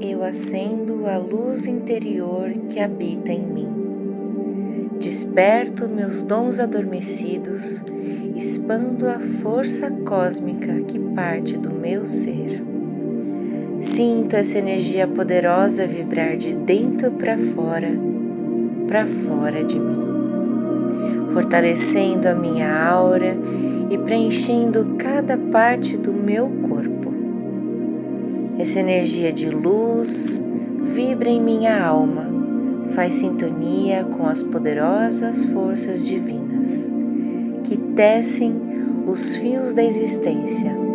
eu acendo a luz interior que habita em mim. Desperto meus dons adormecidos, expando a força cósmica que parte do meu ser. Sinto essa energia poderosa vibrar de dentro para fora, para fora de mim, fortalecendo a minha aura e preenchendo cada parte do meu corpo. Essa energia de luz vibra em minha alma, faz sintonia com as poderosas forças divinas que tecem os fios da existência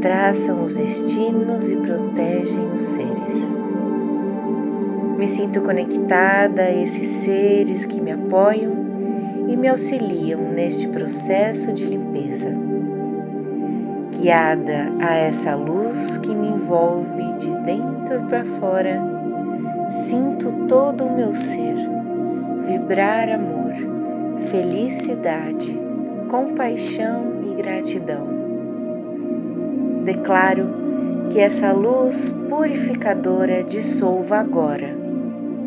traçam os destinos e protegem os seres. Me sinto conectada a esses seres que me apoiam e me auxiliam neste processo de limpeza. Guiada a essa luz que me envolve de dentro para fora, sinto todo o meu ser vibrar amor, felicidade, compaixão e gratidão Declaro que essa luz purificadora dissolva agora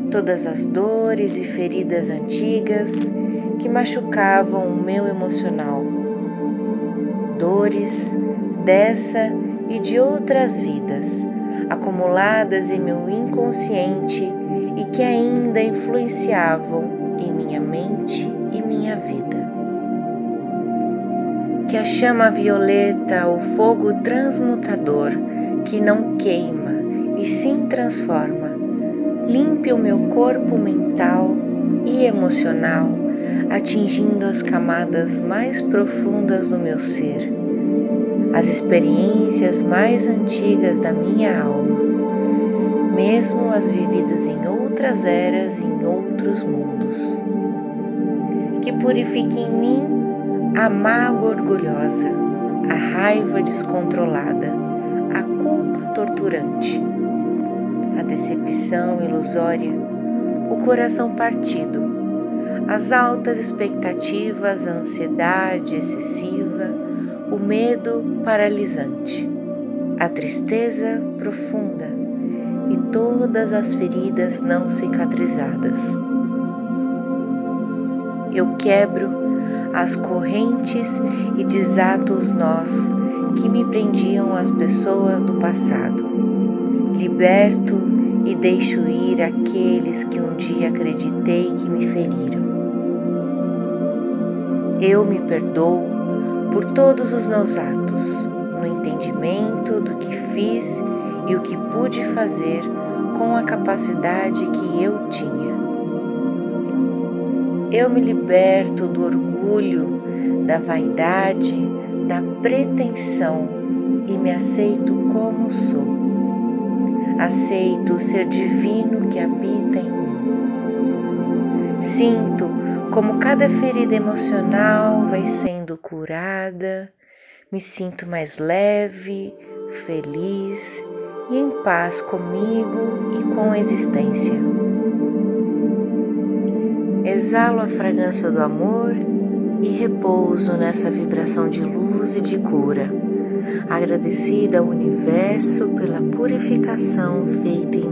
todas as dores e feridas antigas que machucavam o meu emocional. Dores dessa e de outras vidas acumuladas em meu inconsciente e que ainda influenciavam em minha mente e minha vida. Que a chama violeta, o fogo transmutador, que não queima e sim transforma, limpe o meu corpo mental e emocional, atingindo as camadas mais profundas do meu ser, as experiências mais antigas da minha alma, mesmo as vividas em outras eras e em outros mundos. Que purifique em mim a mágoa orgulhosa, a raiva descontrolada, a culpa torturante, a decepção ilusória, o coração partido, as altas expectativas, a ansiedade excessiva, o medo paralisante, a tristeza profunda e todas as feridas não cicatrizadas. Eu quebro as correntes e desato os nós que me prendiam às pessoas do passado. Liberto e deixo ir aqueles que um dia acreditei que me feriram. Eu me perdoo por todos os meus atos, no entendimento do que fiz e o que pude fazer com a capacidade que eu tinha. Eu me liberto do orgulho, da vaidade, da pretensão e me aceito como sou. Aceito o ser divino que habita em mim. Sinto como cada ferida emocional vai sendo curada, me sinto mais leve, feliz e em paz comigo e com a existência. Exalo a fragrância do amor e repouso nessa vibração de luz e de cura, agradecida ao universo pela purificação feita em